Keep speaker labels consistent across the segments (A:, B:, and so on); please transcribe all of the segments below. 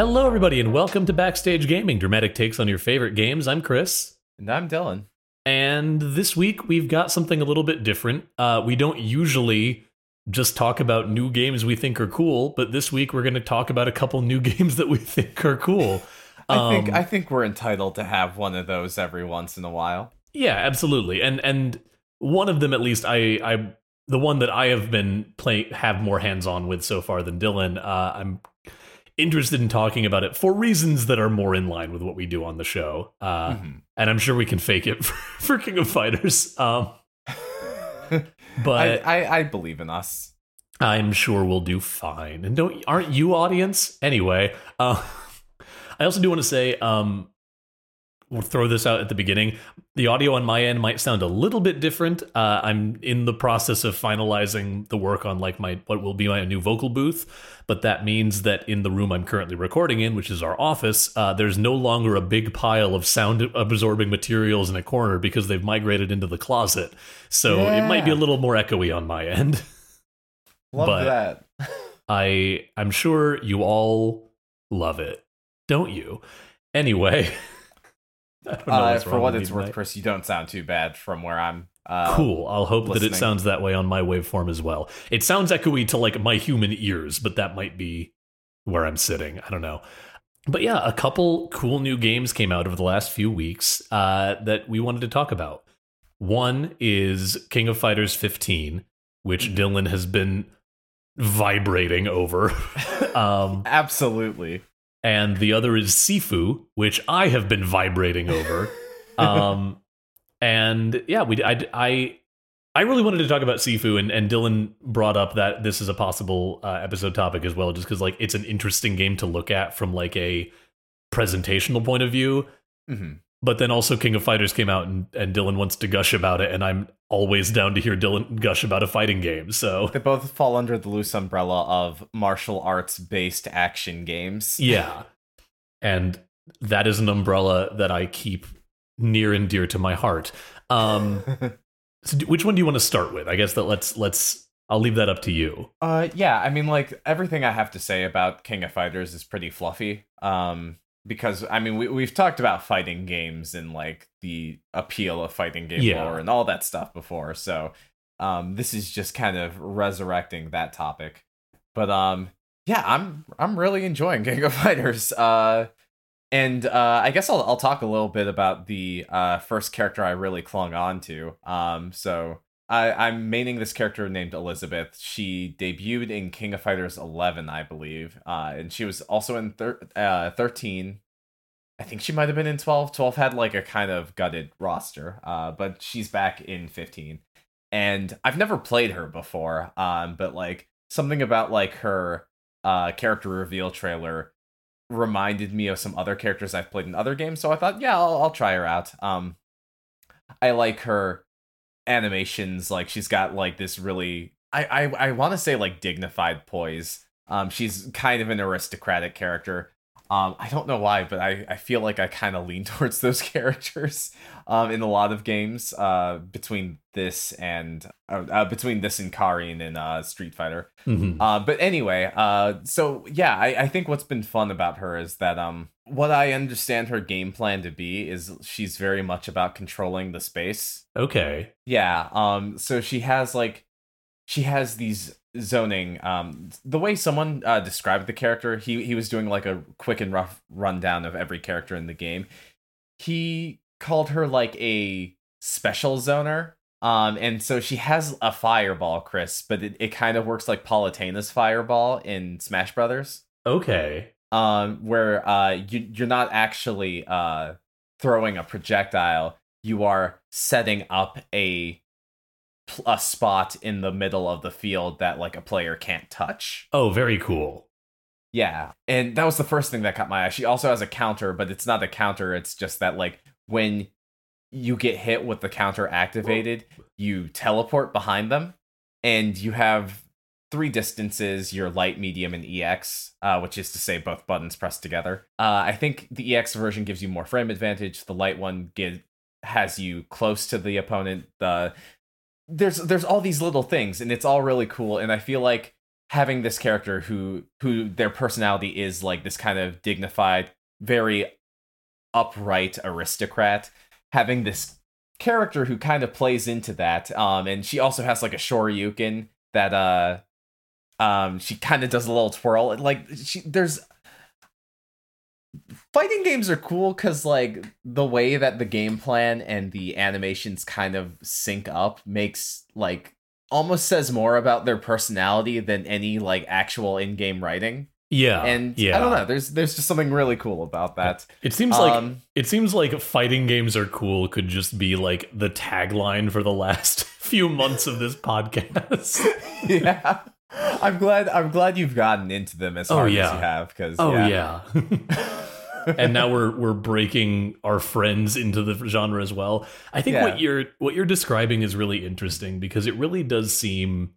A: Hello, everybody, and welcome to Backstage Gaming, dramatic takes on your favorite games. I'm Chris,
B: And I'm Dylan.
A: and this week we've got something a little bit different. Uh, we don't usually just talk about new games we think are cool, but this week we're going to talk about a couple new games that we think are cool.
B: I think
A: Um,
B: I think we're entitled to have one of those every once in a while.
A: Yeah, absolutely. And and one of them at least I I the one that I have been playing have more hands on with so far than Dylan. Uh, I'm interested in talking about it for reasons that are more in line with what we do on the show. Uh,
B: Mhm.
A: and I'm sure we can fake it for, for King of Fighters. Um, but
B: I, I I believe in us.
A: I'm sure we'll do fine. And don't aren't you audience anyway? Uh, I also do want to say, um, we'll throw this out at the beginning. The audio on my end might sound a little bit different. Uh, I'm in the process of finalizing the work on like my what will be my new vocal booth, but that means that in the room I'm currently recording in, which is our office, uh, there's no longer a big pile of sound absorbing materials in a corner because they've migrated into the closet. So it might be a little more echoey on my end.
B: Love
A: But-
B: that.
A: I I'm sure you all love it, don't you? Anyway, I don't know
B: Uh, for what it's worth,
A: tonight.
B: It you don't sound too bad from where I'm. Uh,
A: cool. I'll hope that it sounds that way on my waveform as well. It sounds echoey to like my human ears, but that might be where I'm sitting. I don't know. But yeah, a couple cool new games came out over the last few weeks uh, that we wanted to talk about. One is King of Fighters 15, which Dylan has been vibrating over. um,
B: Absolutely.
A: And the other is Sifu, which I have been vibrating over. um, and yeah, we I, I I really wanted to talk about Sifu, and, and Dylan brought up that this is a possible uh, episode topic as well, just because like it's an interesting game to look at from like a presentational point of view.
B: Mhm.
A: But then also King of Fighters came out, and, and Dylan wants to gush about it, and I'm always down to hear Dylan gush about a fighting game. So
B: They both fall under the loose umbrella of martial arts based action games.
A: Yeah. And that is an umbrella that I keep near and dear to my heart. Um, so which one do you want to start with? I guess that let's let's I'll leave that up to you.
B: Uh, yeah, I mean, like everything I have to say about King of Fighters is pretty fluffy. Um, because I mean, we we've talked about fighting games and like the appeal of fighting game
A: Yeah.
B: lore and all that stuff before. So, um, this is just kind of resurrecting that topic. But um, yeah, I'm I'm really enjoying King of Fighters. Uh, and uh, I guess I'll I'll talk a little bit about the uh first character I really clung on to. Um, so I, I'm maining this character named Elizabeth. She debuted in King of Fighters 11, I believe, uh, and she was also in thir- uh, 13. I think she might have been in 12. 12 had like a kind of gutted roster, uh, but she's back in 15. And I've never played her before, um, but like something about like her uh, character reveal trailer reminded me of some other characters I've played in other games. So I thought, yeah, I'll, I'll try her out. Um, I like her animations like she's got like this really i i, I want to say like dignified poise. Um she's kind of an aristocratic character um i don't know why but i i feel like i kind of lean towards those characters um in a lot of games uh between this and uh, uh between this and Karin and uh street fighter
A: Mhm.
B: uh, but anyway, uh, so yeah, I, I think what's been fun about her is that um, what I understand her game plan to be is she's very much about controlling the space.
A: Okay.
B: Yeah. Um. So she has like, she has these zoning. Um. The way someone uh, described the character, he he was doing like a quick and rough rundown of every character in the game. He called her like a special zoner. Um, and so she has a fireball, Chris, but it, it kind of works like Palutena's fireball in Smash Brothers.
A: Okay.
B: um, where uh, you you're not actually uh throwing a projectile. You are setting up a a spot in the middle of the field that like a player can't touch.
A: Oh, very cool.
B: Yeah, and that was the first thing that caught my eye. She also has a counter, but it's not a counter. It's just that like when you get hit with the counter activated, you teleport behind them, and you have three distances: your light, medium, and EX, uh, which is to say both buttons pressed together. Uh, I think the EX version gives you more frame advantage. The light one give, has you close to the opponent. The there's there's all these little things, and it's all really cool. And I feel like having this character who who their personality is like this kind of dignified, very upright aristocrat, having this character who kind of plays into that. Um, and she also has like a Shoryuken that uh, um, she kind of does a little twirl. Like she there's fighting games are cool because like the way that the game plan and the animations kind of sync up makes like almost says more about their personality than any like actual in-game writing
A: Yeah.
B: and
A: yeah.
B: i don't know there's there's just something really cool about that
A: It seems like
B: Um,
A: it seems like fighting games are cool could just be like the tagline for the last few months of this podcast.
B: yeah i'm glad i'm glad you've gotten into them as
A: Oh,
B: hard
A: yeah.
B: as you have because
A: oh yeah. and now we're we're breaking our friends into the genre as well. I think
B: Yeah.
A: what you're what you're describing is really interesting because it really does seem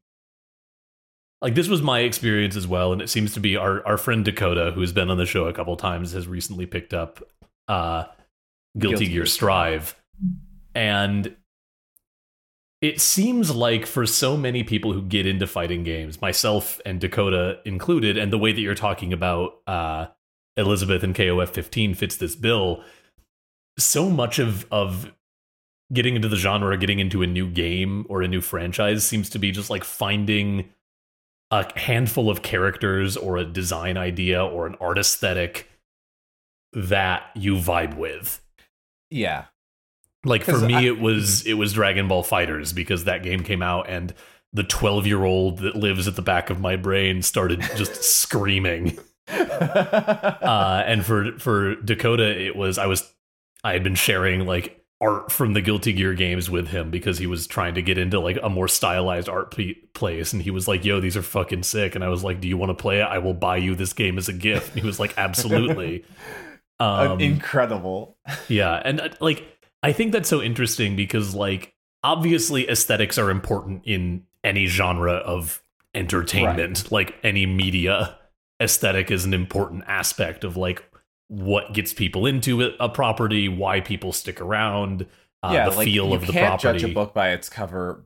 A: like this was my experience as well, and it seems to be our our friend Dakota, who's been on the show a couple times, has recently picked up uh Guilty,
B: Guilty
A: Gear
B: Gear
A: Strive. And it seems like for so many people who get into fighting games, myself and Dakota included, and the way that you're talking about uh, Elizabeth and KOF 15 fits this bill, so much of of getting into the genre, getting into a new game or a new franchise seems to be just like finding a handful of characters or a design idea or an art aesthetic that you vibe with.
B: yeah
A: Like for me,
B: I-
A: it was it was Dragon Ball FighterZ because that game came out and the twelve year old that lives at the back of my brain started just screaming. Uh, and for for Dakota, it was I was I had been sharing like art from the Guilty Gear games with him because he was trying to get into like a more stylized art p- place, and he was like, "Yo, these are fucking sick," and I was like, "Do you want to play it? I will buy you this game as a gift." And he was like, "Absolutely." Um,
B: incredible
A: yeah, and uh, like I think that's so interesting because like obviously aesthetics are important in any genre of entertainment, like any media. Aesthetic is an important aspect of like what gets people into a property, why people stick around, uh,
B: yeah
A: the
B: like,
A: feel of the property.
B: You can't judge a book by its cover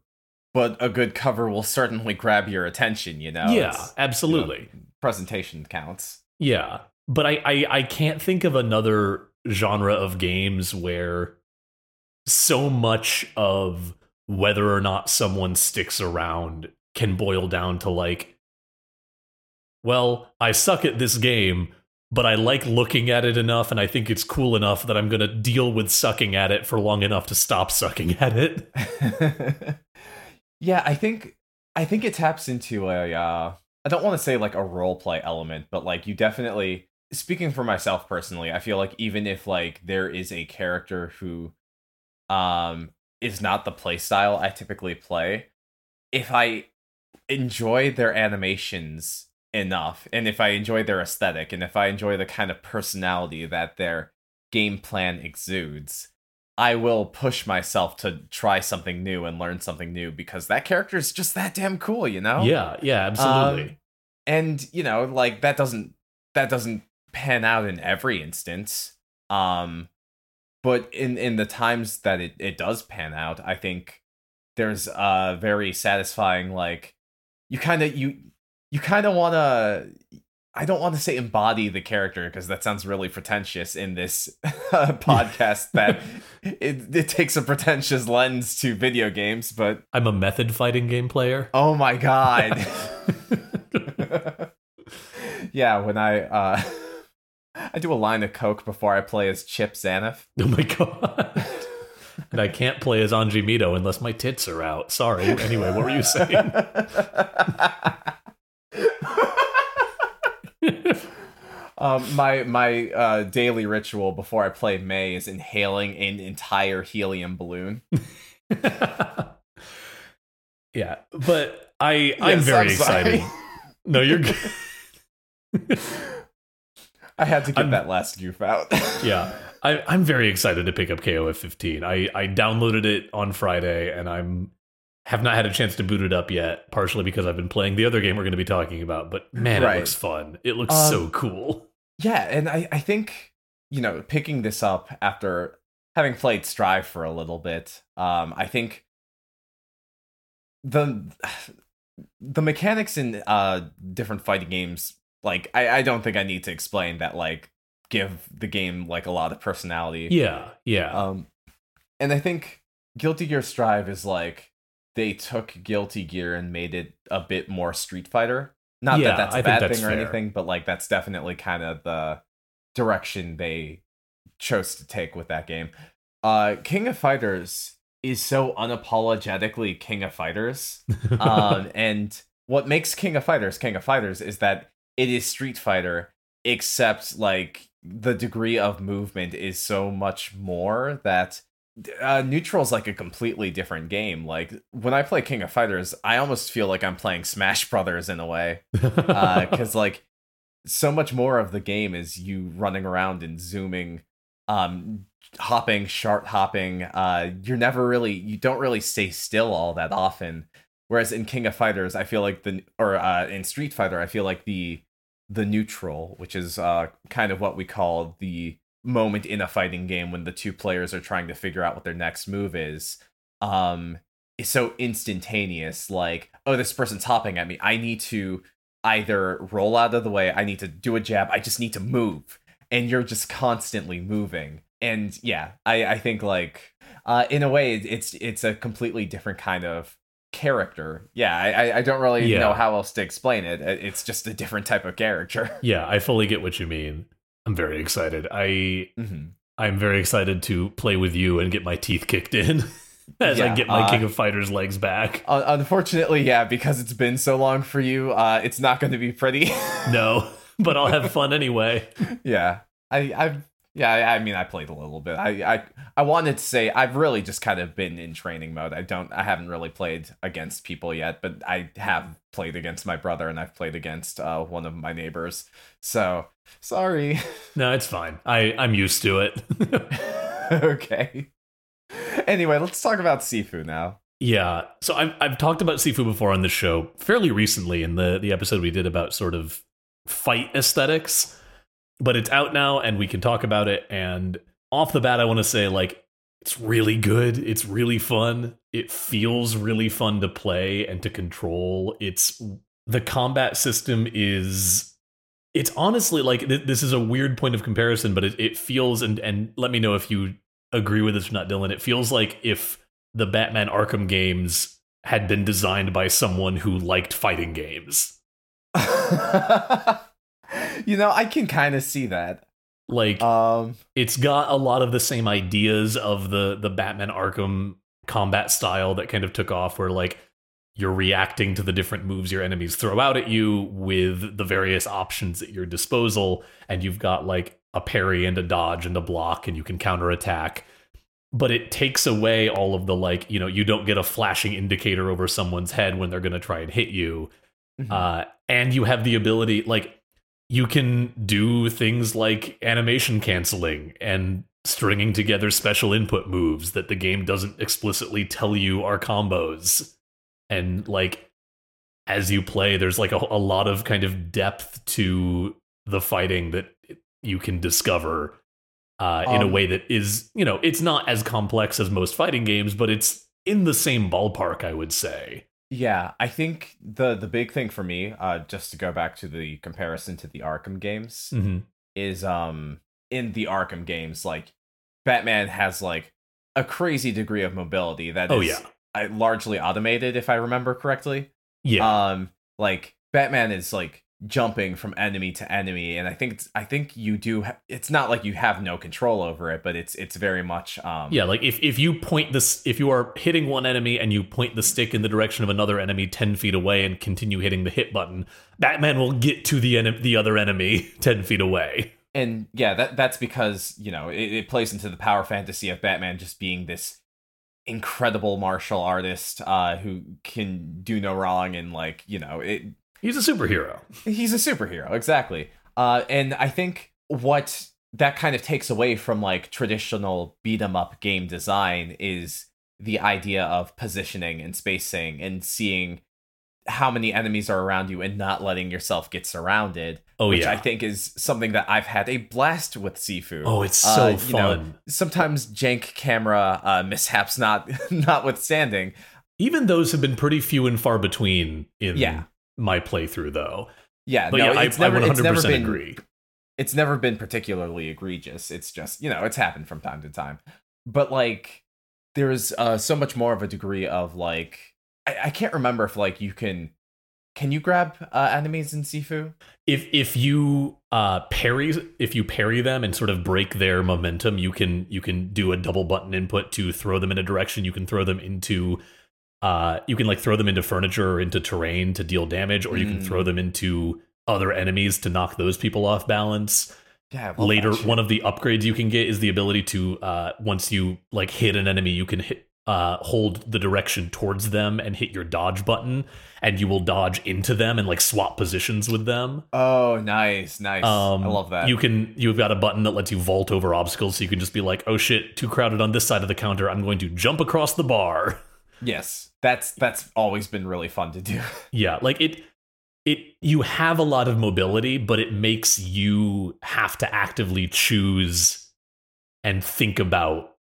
B: but a good cover will certainly grab your attention you know
A: yeah,
B: It's-
A: absolutely.
B: presentation counts
A: Yeah, but I, I I can't think of another genre of games where so much of whether or not someone sticks around can boil down to like well, I suck at this game, but I like looking at it enough and I think it's cool enough that I'm going to deal with sucking at it for long enough to stop sucking at it.
B: yeah i think i think it taps into a uh i don't want to say like a role play element but like you definitely speaking for myself personally i feel like even if like there is a character who um is not the play style i typically play if i enjoy their animations enough and if i enjoy their aesthetic and if i enjoy the kind of personality that their game plan exudes I will push myself to try something new and learn something new because that character is just that damn cool, you know?
A: Yeah, yeah, absolutely.
B: Um, and you know, like that doesn't that doesn't pan out in every instance. Um but in in the times that it, it does pan out, I think there's a very satisfying like you kind of you you kind of want to I don't want to say embody the character because that sounds really pretentious in this podcast that it, it takes a pretentious lens to video games, but
A: I'm a method fighting game player.
B: oh my god. yeah, when I uh I do a line of coke before I play as Chipp Zanuff.
A: Oh my god. and I can't play as Anji Mito unless my tits are out. Sorry. Anyway, what were you saying?
B: Um, my my uh, daily ritual before I play May is inhaling an entire helium balloon.
A: yeah, but I I'm very
B: I'm
A: excited. No, you're good.
B: I had to get
A: I'm-
B: that last goof out.
A: yeah. I, I'm very excited to pick up KOF 15. I, I downloaded it on Friday and I'm have not had a chance to boot it up yet, partially because I've been playing the other game we're going to be talking about. But man,
B: Right.
A: it looks fun. It looks
B: Um,
A: so cool.
B: Yeah, and I, I think, you know, picking this up after having played Strive for a little bit, um, I think the the mechanics in uh different fighting games, like I, I don't think I need to explain that like give the game like a lot of personality.
A: Yeah, yeah.
B: Um and I think Guilty Gear Strive is like they took Guilty Gear and made it a bit more Street Fighter. Not
A: Yeah,
B: that that's
A: I
B: a
A: think
B: bad
A: that's
B: thing or
A: fair.
B: anything, but like that's definitely kind of the direction they chose to take with that game. Uh King of Fighters is so unapologetically King of Fighters. um and what makes King of Fighters King of Fighters is that it is Street Fighter except like the degree of movement is so much more that uh, neutral is like a completely different game. Like when I play King of Fighters, I almost feel like I'm playing Smash Brothers in a way, because like so much more of the game is you running around and zooming, um, hopping, short hopping. Uh, you're never really, you don't really stay still all that often. Whereas in King of Fighters, I feel like the or uh, in Street Fighter, I feel like the the neutral, which is uh, kind of what we call the moment in a fighting game when the two players are trying to figure out what their next move is um is so instantaneous like oh this person's hopping at me. I need to either roll out of the way i need to do a jab i just need to move. And you're just constantly moving. And yeah i i think like uh in a way it's it's a completely different kind of character. Yeah i I- don't really
A: Yeah.
B: know how else to explain It- it's just a different type of character.
A: Yeah, I fully get what you mean. I'm very excited. I
B: Mhm.
A: I'm very excited to play with you and get my teeth kicked in as I get my
B: uh,
A: King of Fighters legs back.
B: Un- unfortunately, yeah, because it's been so long for you, uh, it's not going to be pretty.
A: No, but I'll have fun anyway.
B: yeah, I, I've, yeah, I, I mean, I played a little bit. I, I, I wanted to say I've really just kind of been in training mode. I don't, I haven't really played against people yet, but I have played against my brother and I've played against uh, one of my neighbors. So sorry.
A: No, it's fine. I I'm used to it.
B: okay. Anyway, let's talk about Sifu now.
A: Yeah. So I've I've talked about Sifu before on the show fairly recently in the the episode we did about sort of fight aesthetics. But it's out now and we can talk about it. And off the bat, I want to say like it's really good. It's really fun. It feels really fun to play and to control. It's the combat system is it's honestly like th- this is a weird point of comparison, but it, it feels and and let me know if you agree with this or not, Dylan. It feels like if the Batman Arkham games had been designed by someone who liked fighting games.
B: you know, I can kind of see that.
A: Like
B: Um,
A: it's got a lot of the same ideas of the the Batman Arkham combat style that kind of took off where like you're reacting to the different moves your enemies throw out at you with the various options at your disposal and you've got like a parry and a dodge and a block and you can counterattack but it takes away all of the like you know you don't get a flashing indicator over someone's head when they're going to try and hit you
B: Mhm.
A: uh, and you have the ability like you can do things like animation canceling and stringing together special input moves that the game doesn't explicitly tell you are combos. And like as you play there's like a, a lot of kind of depth to the fighting that you can discover uh, in a
B: Um,
A: way that is you know it's not as complex as most fighting games but it's in the same ballpark i would say
B: Yeah, I think the the big thing for me, uh, just to go back to the comparison to the Arkham games,
A: mm-hmm.
B: is um in the Arkham games, like Batman has like a crazy degree of mobility that is
A: Oh, yeah.
B: uh, largely automated, if I remember correctly.
A: yeah
B: Um, like Batman is like jumping from enemy to enemy and i think it's, i think you do ha- it's not like you have no control over it but it's it's very much um
A: Yeah, like if, if you point this, if you are hitting one enemy and you point the stick in the direction of another enemy 10 feet away and continue hitting the hit button, Batman will get to the, en- the other enemy 10 feet away.
B: and yeah that that's because you know it, it plays into the power fantasy of batman just being this incredible martial artist uh who can do no wrong and like you know it
A: He's a superhero.
B: he's a superhero exactly uh and i think what that kind of takes away from like traditional beat 'em up game design is the idea of positioning and spacing and seeing how many enemies are around you and not letting yourself get surrounded
A: Oh,
B: which
A: yeah.
B: i think is something that i've had a blast with sifu
A: Oh, it's
B: Uh,
A: so
B: you know,
A: fun.
B: sometimes jank camera uh mishaps not notwithstanding
A: Even those have been pretty few and far between in
B: Yeah.
A: My playthrough, though.
B: yeah
A: But
B: no
A: yeah,
B: it's
A: I,
B: never
A: I 100%
B: it's never been
A: agree.
B: it's never been particularly egregious. It's just, you know, it's happened from time to time. But like there's uh so much more of a degree of like I, I can't remember if like you can can you grab uh enemies in Sifu?
A: if if you uh parry if you parry them and sort of break their momentum you can you can do a double button input to throw them in a direction you can throw them into uh you can like throw them into furniture or into terrain to deal damage or you can
B: Mm.
A: throw them into other enemies to knock those people off balance
B: Yeah.
A: Later one of the upgrades you can get is the ability to uh once you like hit an enemy you can hit uh hold the direction towards them and hit your dodge button and you will dodge into them and like swap positions with them
B: Oh, nice, nice.
A: um,
B: I love that.
A: You can you've got a button that lets you vault over obstacles, so you can just be like, "Oh shit, too crowded on this side of the counter. I'm going to jump across the bar."
B: yes. That's that's always been really fun to do.
A: yeah, like it. It you have a lot of mobility, but it makes you have to actively choose and think about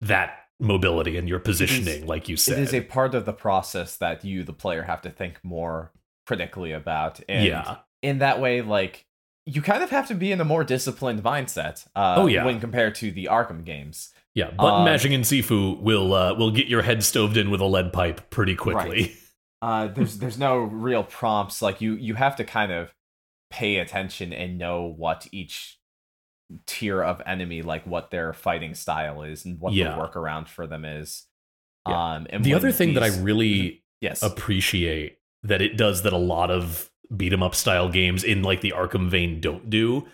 A: that mobility and your positioning, like you said.
B: It is a part of the process that you, the player, have to think more critically about. And
A: yeah,
B: in that way, like you kind of have to be in a more disciplined mindset. Uh,
A: Oh, yeah.
B: when compared to the Arkham games.
A: yeah. Button
B: um,
A: mashing in Sifu will uh, will get your head stoved in with a lead pipe pretty quickly.
B: Uh, there's there's no real prompts. Like you you have to kind of pay attention and know what each tier of enemy, like what their fighting style is and what
A: Yeah.
B: the workaround for them is.
A: Yeah.
B: Um, and
A: the other thing that I really
B: yes
A: appreciate that it does that a lot of beat 'em up style games in like the Arkham vein don't do.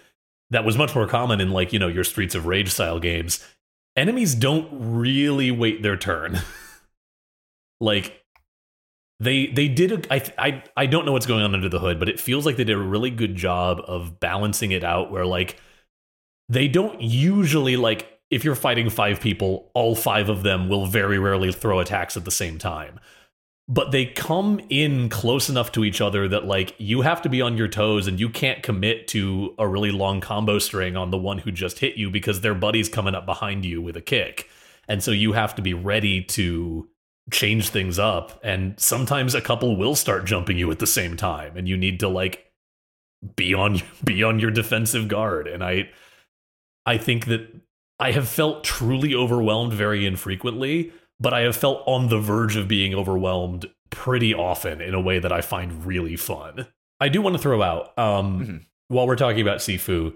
A: That was much more common in like, you know, your Streets of Rage style games. Enemies don't really wait their turn. like they they did a, I, I I don't know what's going on under the hood, but it feels like they did a really good job of balancing it out where like they don't usually like if you're fighting five people, all five of them will very rarely throw attacks at the same time but they come in close enough to each other that like you have to be on your toes and you can't commit to a really long combo string on the one who just hit you because their buddy's coming up behind you with a kick. And so you have to be ready to change things up. And sometimes a couple will start jumping you at the same time and you need to like be on be on your defensive guard. And i i think that i have felt truly overwhelmed very infrequently but I have felt on the verge of being overwhelmed pretty often in a way that I find really fun. I do want to throw out, um,
B: Mhm.
A: while we're talking about Sifu,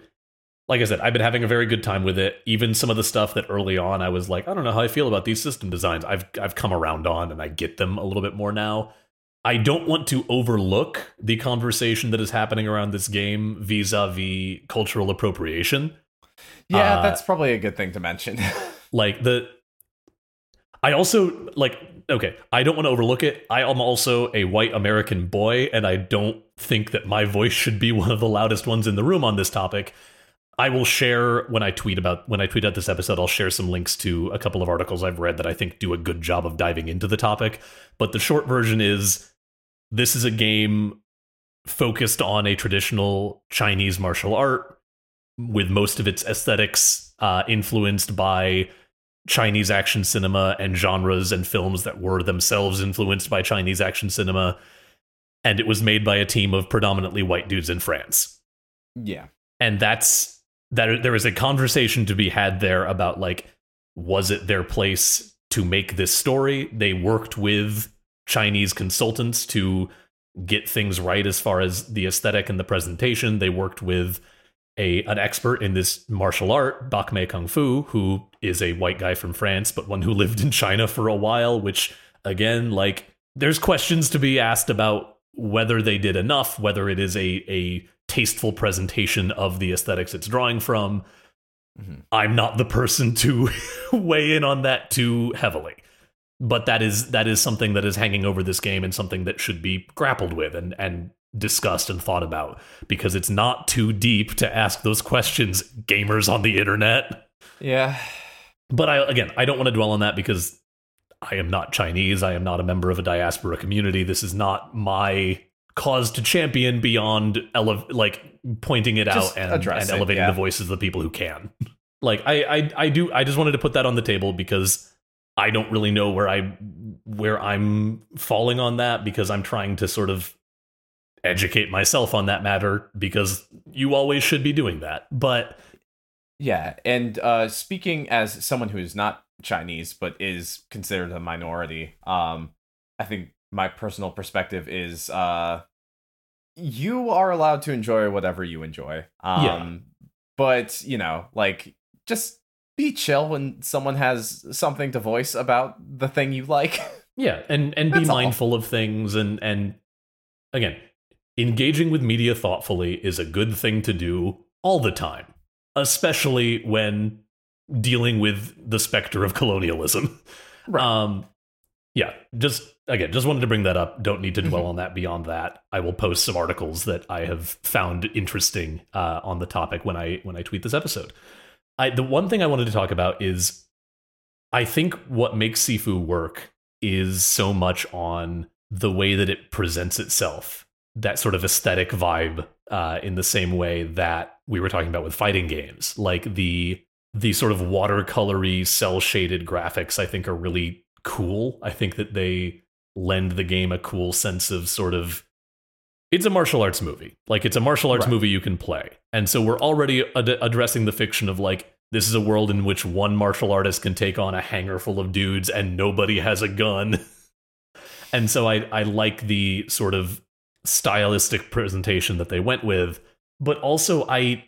A: like I said, I've been having a very good time with it. Even some of the stuff that early on I was like, I don't know how I feel about these system designs. I've I've come around on and I get them a little bit more now. I don't want to overlook the conversation that is happening around this game vis-a-vis cultural appropriation.
B: yeah
A: uh,
B: that's probably a good thing to mention
A: like the i also like okay i don't want to overlook it. I am also a white american boy and i don't think that my voice should be one of the loudest ones in the room on this topic. I will share when i tweet about when i tweet out this episode i'll share some links to a couple of articles i've read that i think do a good job of diving into the topic. But the short version is this is a game focused on a traditional chinese martial art with most of its aesthetics uh, influenced by Chinese action cinema and genres and films that were themselves influenced by Chinese action cinema. And it was made by a team of predominantly white dudes in France.
B: yeah
A: And that's that there is a conversation to be had there about like, was it their place to make this story? They worked with Chinese consultants to get things right as far as the aesthetic and the presentation. They worked with a an expert in this martial art, Bak Mei Kung Fu, who is a white guy from France, but one who lived in China for a while, which again, like there's questions to be asked about whether they did enough, whether it is a a tasteful presentation of the aesthetics it's drawing from. Mm-hmm. I'm not the person to weigh in on that too heavily. But that is that is something that is hanging over this game and something that should be grappled with and and discussed and thought about because it's not too deep to ask those questions gamers on the internet.
B: Yeah.
A: But I again, I don't want to dwell on that because I am not Chinese. I am not a member of a diaspora community. This is not my cause to champion beyond ele- like pointing it
B: Just
A: out and, and elevating
B: yeah.
A: the voices of the people who can. like I, I I do I just wanted to put that on the table because I don't really know where I where I'm falling on that because I'm trying to sort of educate myself on that matter because you always should be doing that. But
B: yeah, and uh, speaking as someone who is not Chinese but is considered a minority, um, I think my personal perspective is uh, you are allowed to enjoy whatever you enjoy. Um, yeah. But you know, like just be chill when someone has something to voice about the thing you like.
A: Yeah, and and be mindful all. of things and and again, engaging with media thoughtfully is a good thing to do all the time, especially when dealing with the specter of colonialism. Right. Um yeah, just again, just wanted to bring that up. Don't need to dwell mm-hmm. on that beyond that. I will post some articles that I have found interesting uh, on the topic when I when I tweet this episode. I, the one thing I wanted to talk about is I think what makes Sifu work is so much on the way that it presents itself, that sort of aesthetic vibe, uh, in the same way that we were talking about with fighting games, like the the sort of watercolory, cell shaded graphics. I think are really cool. I think that they lend the game a cool sense of sort of it's a martial arts movie. Like it's a martial arts right. movie you can play. And so we're already ad- addressing the fiction of like this is a world in which one martial artist can take on a hangar full of dudes and nobody has a gun. and so I I like the sort of stylistic presentation that they went with, but also I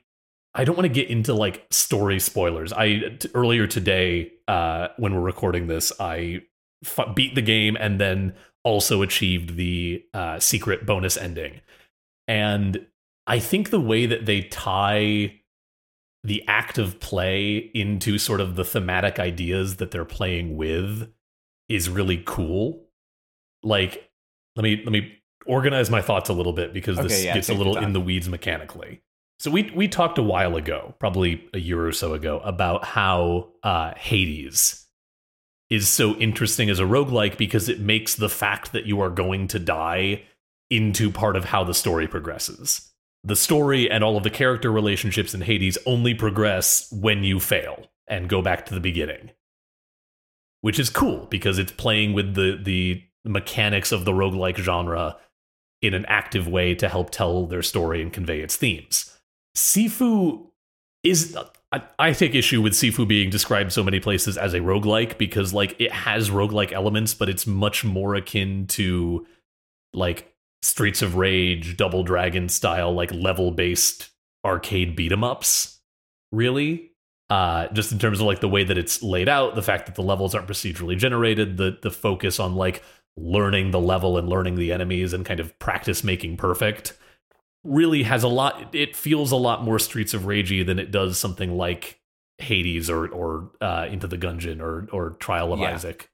A: I don't want to get into like story spoilers. I t- earlier today uh when we're recording this, I f- beat the game and then also achieved the uh, secret bonus ending. And I think the way that they tie the act of play into sort of the thematic ideas that they're playing with is really cool. Like, let me let me organize my thoughts a little bit because okay, this yeah, gets a little in the weeds mechanically. So we we talked a while ago, probably a year or so ago, about how uh, Hades is so interesting as a roguelike because it makes the fact that you are going to die into part of how the story progresses. The story and all of the character relationships in Hades only progress when you fail and go back to the beginning. Which is cool because it's playing with the the mechanics of the roguelike genre in an active way to help tell their story and convey its themes. Sifu is I, take issue with Sifu being described so many places as a roguelike because like it has roguelike elements, but it's much more akin to like Streets of Rage, Double Dragon style, like level based arcade beat 'em ups, really. Uh, just in terms of like the way that it's laid out, the fact that the levels aren't procedurally generated, the the focus on like learning the level and learning the enemies and kind of practice making perfect really has a lot. It feels a lot more Streets of Ragey than it does something like Hades or or uh, Into the Gungeon or or Trial of yeah. Isaac,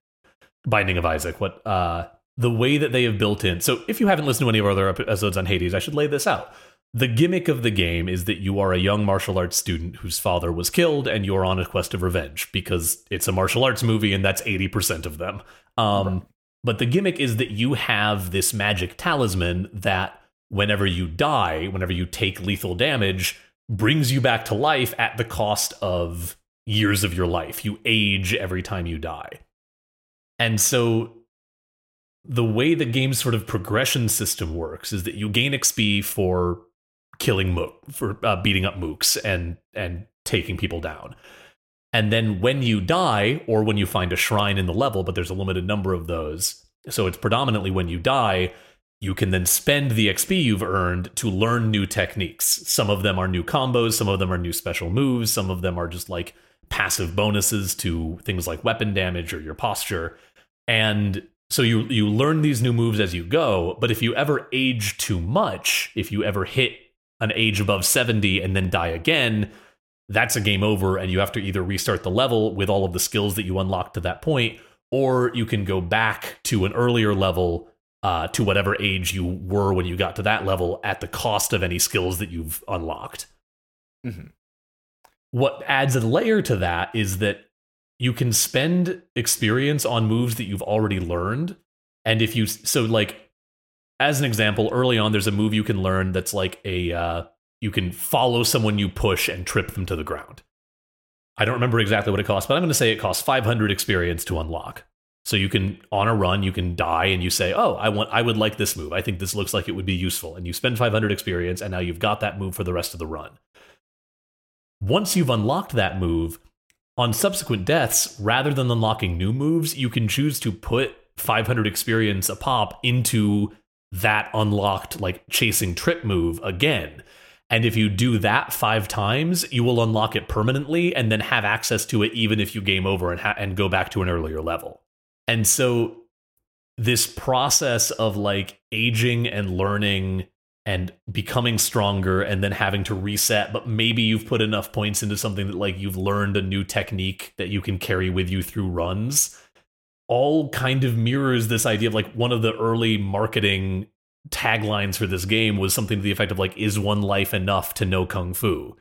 A: Binding of Isaac. What uh, the way that they have built in. So if you haven't listened to any of our other episodes on Hades, I should lay this out. The gimmick of the game is that you are a young martial arts student whose father was killed, and you're on a quest of revenge because it's a martial arts movie, and that's eighty percent of them. Um. But the gimmick is that you have this magic talisman that whenever you die, whenever you take lethal damage, brings you back to life at the cost of years of your life. You age every time you die. And so the way the game's sort of progression system works is that you gain XP for killing mook for uh, beating up mooks and and taking people down. And then when you die or when you find a shrine in the level, but there's a limited number of those. So it's predominantly when you die, you can then spend the XP you've earned to learn new techniques. Some of them are new combos, some of them are new special moves, some of them are just like passive bonuses to things like weapon damage or your posture. And so you you learn these new moves as you go, but if you ever age too much, if you ever hit an age above 70 and then die again, that's a game over and you have to either restart the level with all of the skills that you unlocked to that point or you can go back to an earlier level uh, to whatever age you were when you got to that level at the cost of any skills that you've unlocked.
B: Mm-hmm.
A: What adds a layer to that is that you can spend experience on moves that you've already learned. And if you, so like, as an example, early on, there's a move you can learn that's like a, uh, you can follow someone you push and trip them to the ground. I don't remember exactly what it costs, but I'm going to say it costs 500 experience to unlock. So you can on a run, you can die and you say, "Oh, I want I would like this move. I think this looks like it would be useful." And you spend 500 experience and now you've got that move for the rest of the run. Once you've unlocked that move, on subsequent deaths, rather than unlocking new moves, you can choose to put 500 experience a pop into that unlocked like chasing trip move again. And if you do that five times, you will unlock it permanently and then have access to it even if you game over and, ha- and go back to an earlier level. And so this process of like aging and learning and becoming stronger and then having to reset but maybe you've put enough points into something that like you've learned a new technique that you can carry with you through runs all kind of mirrors this idea of like one of the early marketing taglines for this game was something to the effect of like is one life enough to know kung fu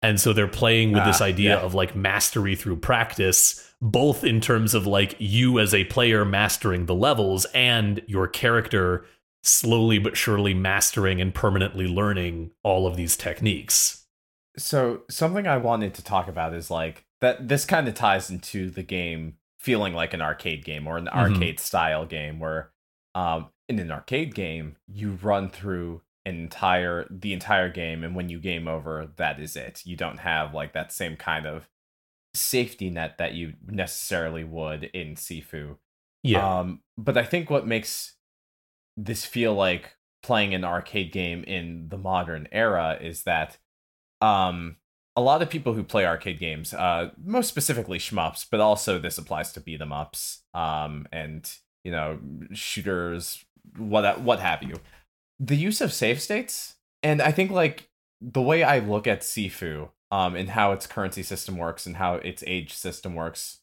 A: and so they're playing with this
B: Ah,
A: idea
B: yeah.
A: of like mastery through practice both in terms of like you as a player mastering the levels and your character slowly but surely mastering and permanently learning all of these techniques.
B: So something I wanted to talk about is like that this kind of ties into the game feeling like an arcade game or an
A: Mhm.
B: arcade style game where um in an arcade game you run through an entire the entire game and when you game over that is it. You don't have like that same kind of safety net that you necessarily would in Sifu. Um, but I think what makes this feel like playing an arcade game in the modern era is that um, a lot of people who play arcade games, uh, most specifically shmups, but also this applies to beat 'em ups um, and you know shooters, what what have you. The use of save states, and I think like the way I look at Sifu um, and how its currency system works and how its age system works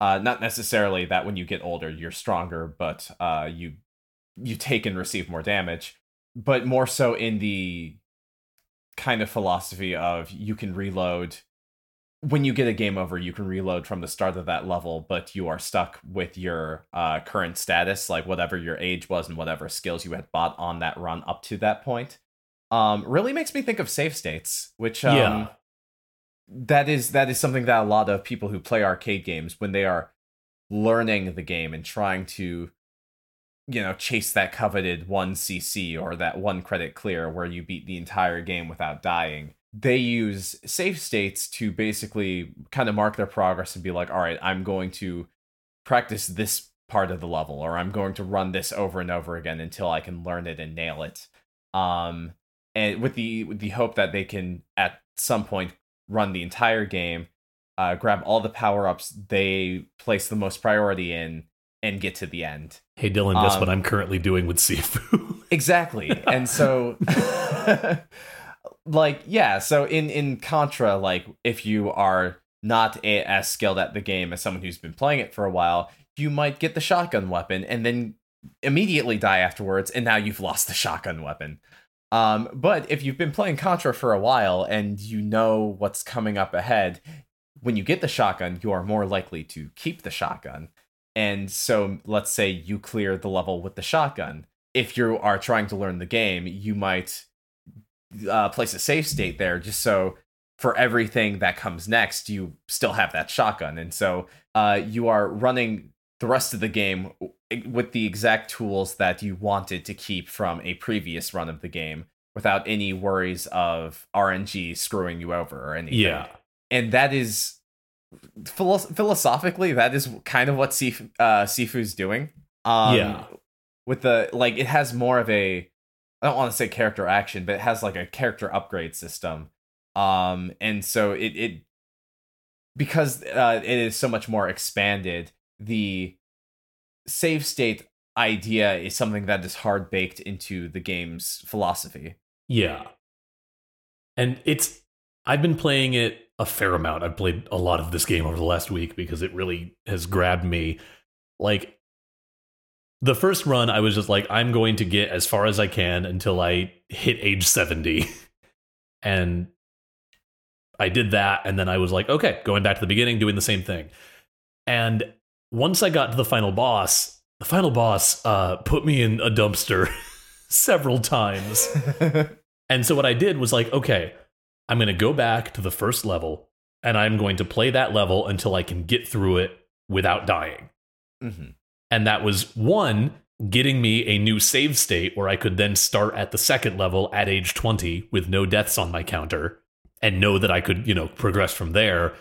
B: uh, not necessarily that when you get older you're stronger, but uh, you you take and receive more damage, but more so in the kind of philosophy of you can reload when you get a game over you can reload from the start of that level but you are stuck with your uh, current status like whatever your age was and whatever skills you had bought on that run up to that point um, really makes me think of save states which um,
A: Yeah.
B: that is that is something that a lot of people who play arcade games when they are learning the game and trying to you know chase that coveted 1 cc or that one credit clear where you beat the entire game without dying they use save states to basically kind of mark their progress and be like all right i'm going to practice this part of the level or i'm going to run this over and over again until i can learn it and nail it. Um and with the with the hope that they can at some point run the entire game uh, grab all the power ups they place the most priority in and get to the end.
A: Hey Dylan, guess what
B: Um,
A: I'm currently doing with Sifu?
B: exactly. And so like yeah so in in contra like if you are not a, as skilled at the game as someone who's been playing it for a while you might get the shotgun weapon and then immediately die afterwards and now you've lost the shotgun weapon. Um but if you've been playing contra for a while and you know what's coming up ahead when you get the shotgun you are more likely to keep the shotgun. And so let's say you clear the level with the shotgun. If you are trying to learn the game, you might uh, place a save state there just so for everything that comes next, you still have that shotgun. And so uh, you are running the rest of the game with the exact tools that you wanted to keep from a previous run of the game without any worries of RNG screwing you over or anything
A: yeah.
B: and that is philo- philosophically that is kind of what Sifu, uh, Sifu's doing. Um,
A: Yeah.
B: with the like it has more of a I don't want to say character action, but it has like a character upgrade system. Um, and so it it because uh, it is so much more expanded. The save state idea is something that is hard baked into the game's philosophy.
A: Yeah. And it's I've been playing it a fair amount. I've played a lot of this game over the last week because it really has grabbed me. Like the first run I was just like I'm going to get as far as I can until I hit age 70. and I did that and then I was like okay, going back to the beginning doing the same thing. And once I got to the final boss, the final boss uh, put me in a dumpster several times. and so what I did was like, okay, I'm going to go back to the first level and I'm going to play that level until I can get through it without dying.
B: Mm-hmm.
A: And that was one, getting me a new save state where I could then start at the second level at age 20 with no deaths on my counter and know that I could, you know, progress from there.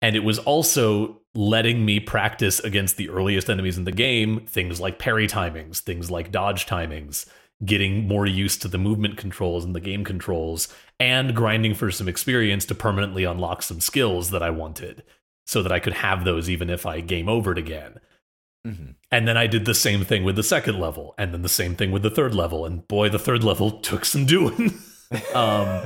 A: And it was also letting me practice against the earliest enemies in the game, things like parry timings, things like dodge timings, getting more used to the movement controls and the game controls, and grinding for some experience to permanently unlock some skills that I wanted so that I could have those even if I game overed again.
B: Mm-hmm.
A: And then I did the same thing with the second level, and then the same thing with the third level. And boy, the third level took some doing. um,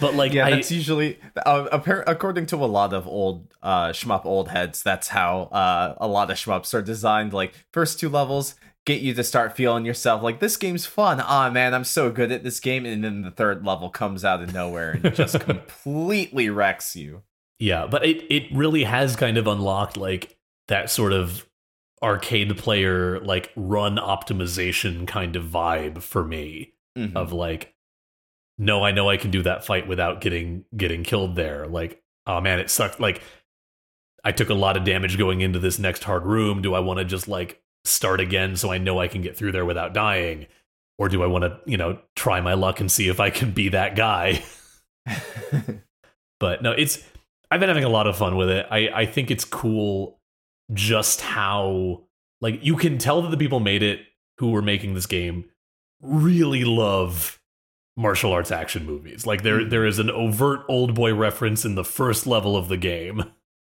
A: but like,
B: yeah,
A: I,
B: that's usually uh, according to a lot of old uh, shmup old heads. That's how uh, a lot of shmups are designed. Like first two levels get you to start feeling yourself like this game's fun. Ah, man, I'm so good at this game, and then the third level comes out of nowhere and just completely wrecks you.
A: Yeah, but it it really has kind of unlocked like that sort of arcade player like run optimization kind of vibe for me
B: Mhm.
A: of like no I know I can do that fight without getting getting killed there. Like oh man it sucked. Like I took a lot of damage going into this next hard room. Do I want to just like start again so I know I can get through there without dying? Or do I want to you know try my luck and see if I can be that guy? But no it's i've been having a lot of fun with it. I i think it's cool just how like you can tell that the people made it who were making this game really love martial arts action movies like there mm. there is an overt old boy reference in the first level of the game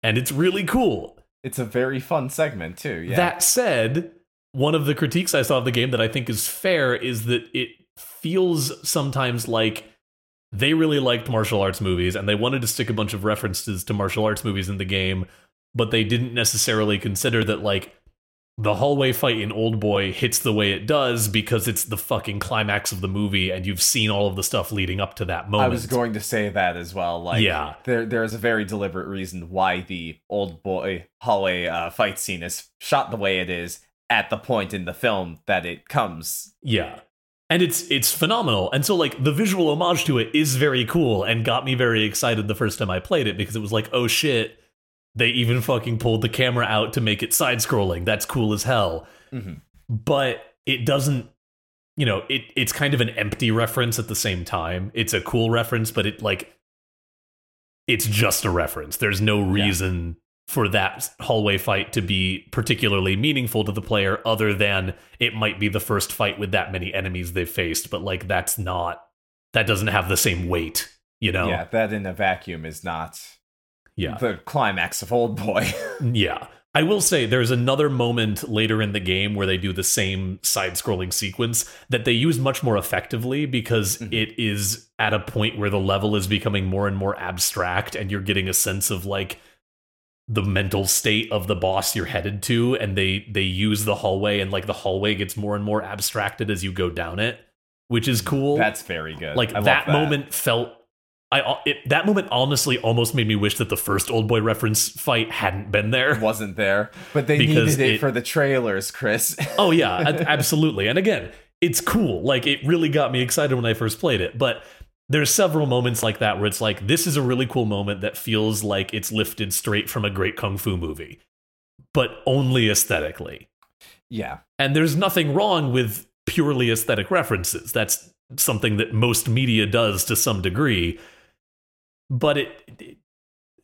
A: and it's really cool
B: it's a very fun segment too. Yeah.
A: that said, one of the critiques I saw of the game that I think is fair is that it feels sometimes like they really liked martial arts movies and they wanted to stick a bunch of references to martial arts movies in the game, but they didn't necessarily consider that like the hallway fight in Old Boy hits the way it does because it's the fucking climax of the movie and you've seen all of the stuff leading up to that moment.
B: I was going to say that as well. Like,
A: Yeah.
B: there there is a very deliberate reason why the old boy hallway uh, fight scene is shot the way it is at the point in the film that it comes.
A: Yeah. And it's it's phenomenal. And so like the visual homage to it is very cool and got me very excited the first time I played it because it was like, "Oh shit, they even fucking pulled the camera out to make it side scrolling. That's cool as hell."
B: Mhm.
A: But it doesn't you know, it it's kind of an empty reference at the same time. It's a cool reference, but it like it's just a reference. There's no reason for that hallway fight to be particularly meaningful to the player other than it might be the first fight with that many enemies they've faced, but like that's not that doesn't have the same weight, you know?
B: Yeah, that in a vacuum is not
A: Yeah.
B: the climax of Old Boy.
A: Yeah. I will say there's another moment later in the game where they do the same side scrolling sequence that they use much more effectively because
B: Mhm.
A: it is at a point where the level is becoming more and more abstract and you're getting a sense of like the mental state of the boss you're headed to and they they use the hallway and like the hallway gets more and more abstracted as you go down it which is cool
B: That's very good.
A: like
B: love
A: that, moment felt I uh, it, that moment honestly almost made me wish that the first old boy reference fight hadn't been there.
B: wasn't there, but they needed it,
A: it-
B: for the trailers, Chris.
A: Oh yeah, absolutely. And again, it's cool. Like it really got me excited when I first played it. But there's several moments like that where it's like this is a really cool moment that feels like it's lifted straight from a great kung fu movie, but only aesthetically.
B: yeah,
A: And there's nothing wrong with purely aesthetic references. That's something that most media does to some degree. But it,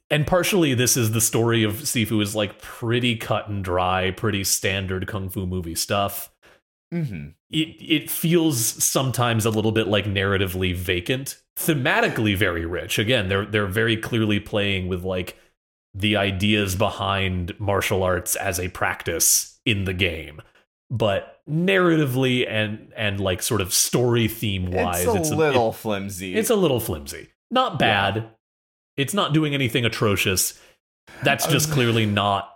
A: and partially this is the story of Sifu is like pretty cut and dry, pretty standard kung fu movie stuff.
B: Mm-hmm.
A: it it feels sometimes a little bit like narratively vacant thematically very rich again they're they're very clearly playing with like the ideas behind martial arts as a practice in the game but narratively and and like sort of story theme wise
B: it's a little flimsy.
A: it's a little flimsy not bad it's not doing anything atrocious that's just clearly not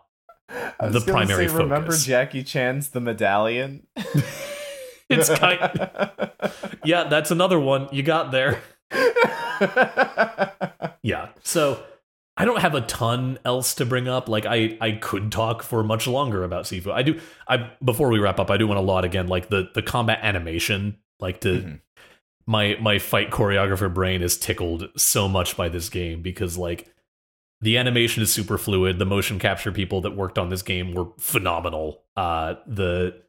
A: the primary
B: say, Remember. Jackie Chan's The Medallion?
A: it's kind yeah that's another one you got there yeah so i don't have a ton else to bring up like i i could talk for much longer about sifu i do i before we wrap up i do want to laud again like the the combat animation like to
B: Mhm.
A: My my fight choreographer brain is tickled so much by this game because like the animation is super fluid. The motion capture people that worked on this game were phenomenal. Uh the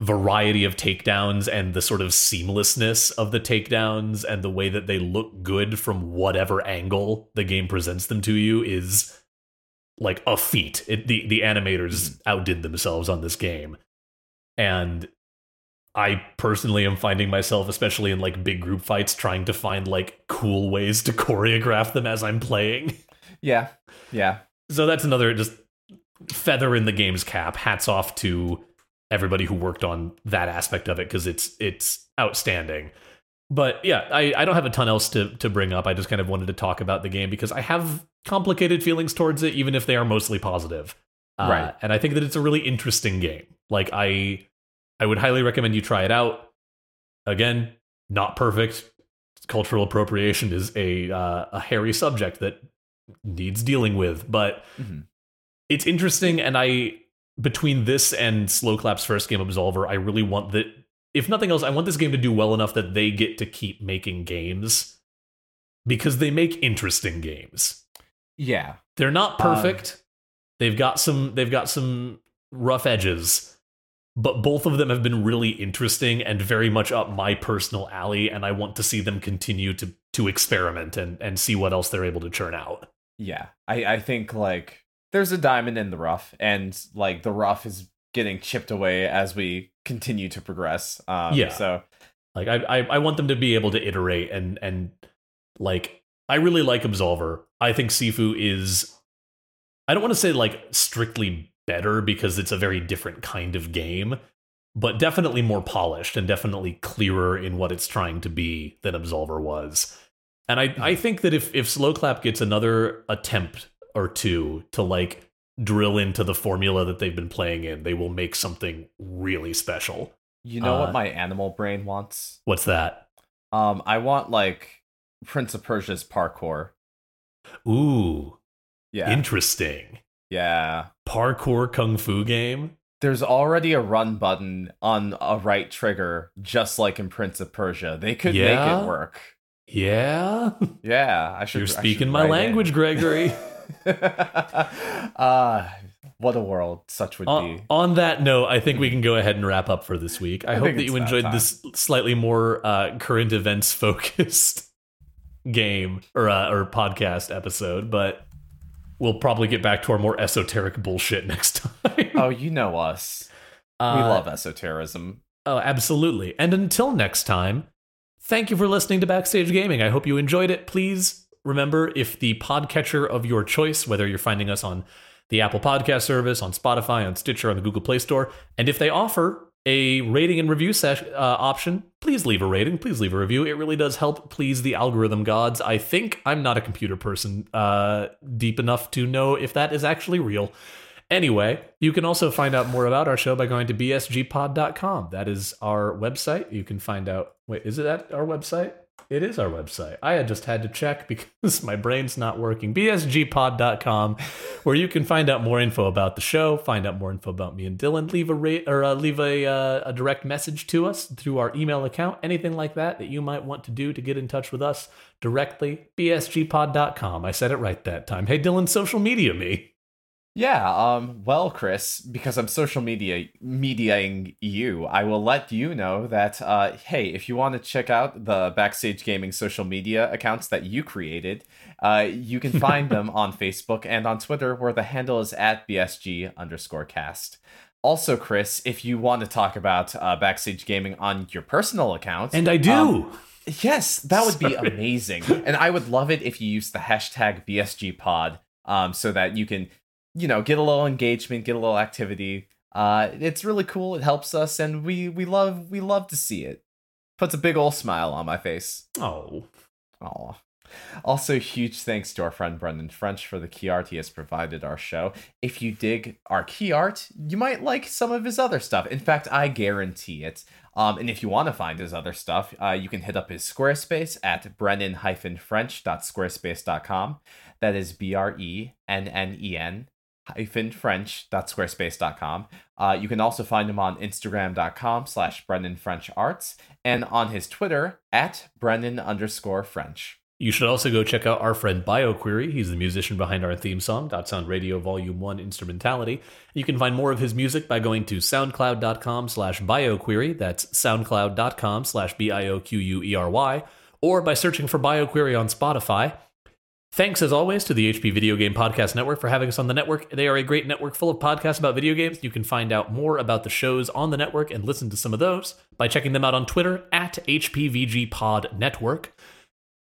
A: variety of takedowns and the sort of seamlessness of the takedowns and the way that they look good from whatever angle the game presents them to you is like a feat. It, the the animators outdid themselves on this game, and I personally am finding myself, especially in like big group fights, trying to find like cool ways to choreograph them as I'm playing.
B: yeah, yeah.
A: So that's another just feather in the game's cap. Hats off to everybody who worked on that aspect of it because it's it's outstanding. But yeah, I, I don't have a ton else to to bring up. I just kind of wanted to talk about the game because I have complicated feelings towards it, even if they are mostly positive. Uh,
B: Right.
A: And I think that it's a really interesting game. Like I I would highly recommend you try it out. Again, not perfect. Cultural appropriation is a uh, a hairy subject that needs dealing with, but
B: Mhm.
A: it's interesting and i between this and Sloclap's first game absolver i really want that if nothing else i want this game to do well enough that they get to keep making games because they make interesting games
B: Yeah.
A: they're not
B: Um,
A: perfect they've got some they've got some rough edges but both of them have been really interesting and very much up my personal alley and i want to see them continue to to experiment and and see what else they're able to churn out
B: Yeah. I, I think like there's a diamond in the rough and like the rough is getting chipped away as we continue to progress. Um
A: Yeah.
B: so
A: Like I, I I want them to be able to iterate and and like I really like Absolver. I think Sifu is I don't want to say like strictly better because it's a very different kind of game, but definitely more polished and definitely clearer in what it's trying to be than Absolver was. And I, I think that if if Sloclap gets another attempt or two to like drill into the formula that they've been playing in, they will make something really special.
B: you know
A: Uh,
B: what my animal brain wants?
A: What's that?
B: Um I want like Prince of Persia's parkour.
A: Ooh,
B: Yeah.
A: interesting.
B: Yeah.
A: Parkour kung fu game.
B: There's already a run button on a right trigger, just like in Prince of Persia. They could make it work.
A: Yeah,
B: Yeah, I should.
A: you're
B: I should
A: speaking my language,
B: in.
A: Gregory.
B: uh, what a world such would
A: on,
B: be.
A: on that note, I think we can go ahead and wrap up for this week. I,
B: I
A: hope that you enjoyed
B: time.
A: this slightly more uh, current events focused game or uh, or podcast episode, but we'll probably get back to our more esoteric bullshit next time.
B: Oh, you know us. we
A: Uh,
B: love esotericism.
A: Oh, absolutely. And until next time, thank you for listening to Backstage Gaming. I hope you enjoyed it. Please remember if the podcatcher of your choice, whether you're finding us on the Apple Podcast service, on Spotify, on Stitcher, on the Google Play Store, and if they offer a rating and review uh, option, please leave a rating. Please leave a review. It really does help please the algorithm gods. I think I'm not a computer person uh, deep enough to know if that is actually real. Anyway, you can also find out more about our show by going to bsgpod.com. That is our website. You can find out. Wait, is it at our website? It is our website. I had just had to check because my brain's not working. bsgpod.com, where you can find out more info about the show, find out more info about me and Dylan, leave a rate or uh, leave a uh, a direct message to us through our email account, anything like that that you might want to do to get in touch with us directly. bsgpod.com. I said it right that time. Hey, Dylan, social media me.
B: Yeah, um, well, Chris, because I'm social media mediating you, I will let you know that uh hey, if you want to check out the Backstage Gaming social media accounts that you created, uh you can find them on Facebook and on Twitter where the handle is at BSG underscore cast. Also, Chris, if you want to talk about uh, backstage gaming on your personal account,
A: And I do.
B: um, yes, that would be amazing. and I would love it if you use the hashtag BSGPod um, so that you can, you know, get a little engagement, get a little activity. Uh, it's really cool. It helps us, and we we love we love to see it. Puts a big old smile on my face.
A: oh.
B: Aw. Also, huge thanks to our friend Brennen French for the key art he has provided our show. If you dig our key art, you might like some of his other stuff. In fact, I guarantee it. Um, and if you want to find his other stuff, uh, you can hit up his Squarespace at brennen-french.squarespace.com. That is B R E N N E N hyphen french.squarespace.com. Uh, you can also find him on instagram.com slash brennen french arts and on his Twitter at brennen underscore french.
A: You should also go check out our friend BioQuery. He's the musician behind our theme song, Dot Sound Radio Volume 1 Instrumentality. You can find more of his music by going to soundcloud.com slash BioQuery. That's soundcloud.com slash B-I-O-Q-U-E-R-Y. Or by searching for BioQuery on Spotify. Thanks, as always, to the HP Video Game Podcast Network for having us on the network. They are a great network full of podcasts about video games. You can find out more about the shows on the network and listen to some of those by checking them out on Twitter at HPVG Pod Network.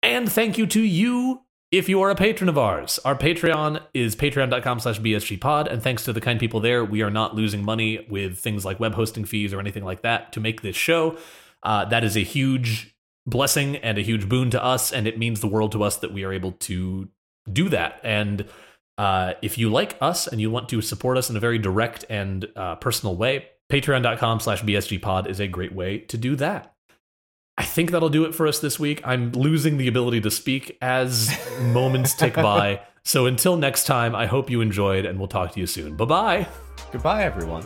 A: And thank you to you if you are a patron of ours. Our Patreon is patreon.com slash bsgpod, and thanks to the kind people there, we are not losing money with things like web hosting fees or anything like that to make this show. Uh, that is a huge blessing and a huge boon to us, and it means the world to us that we are able to do that. And uh, if you like us and you want to support us in a very direct and uh, personal way, patreon.com slash bsgpod is a great way to do that. I think that'll do it for us this week. I'm losing the ability to speak as moments tick by. So until next time, I hope you enjoyed, and we'll talk to you soon. Bye bye.
B: Goodbye, everyone.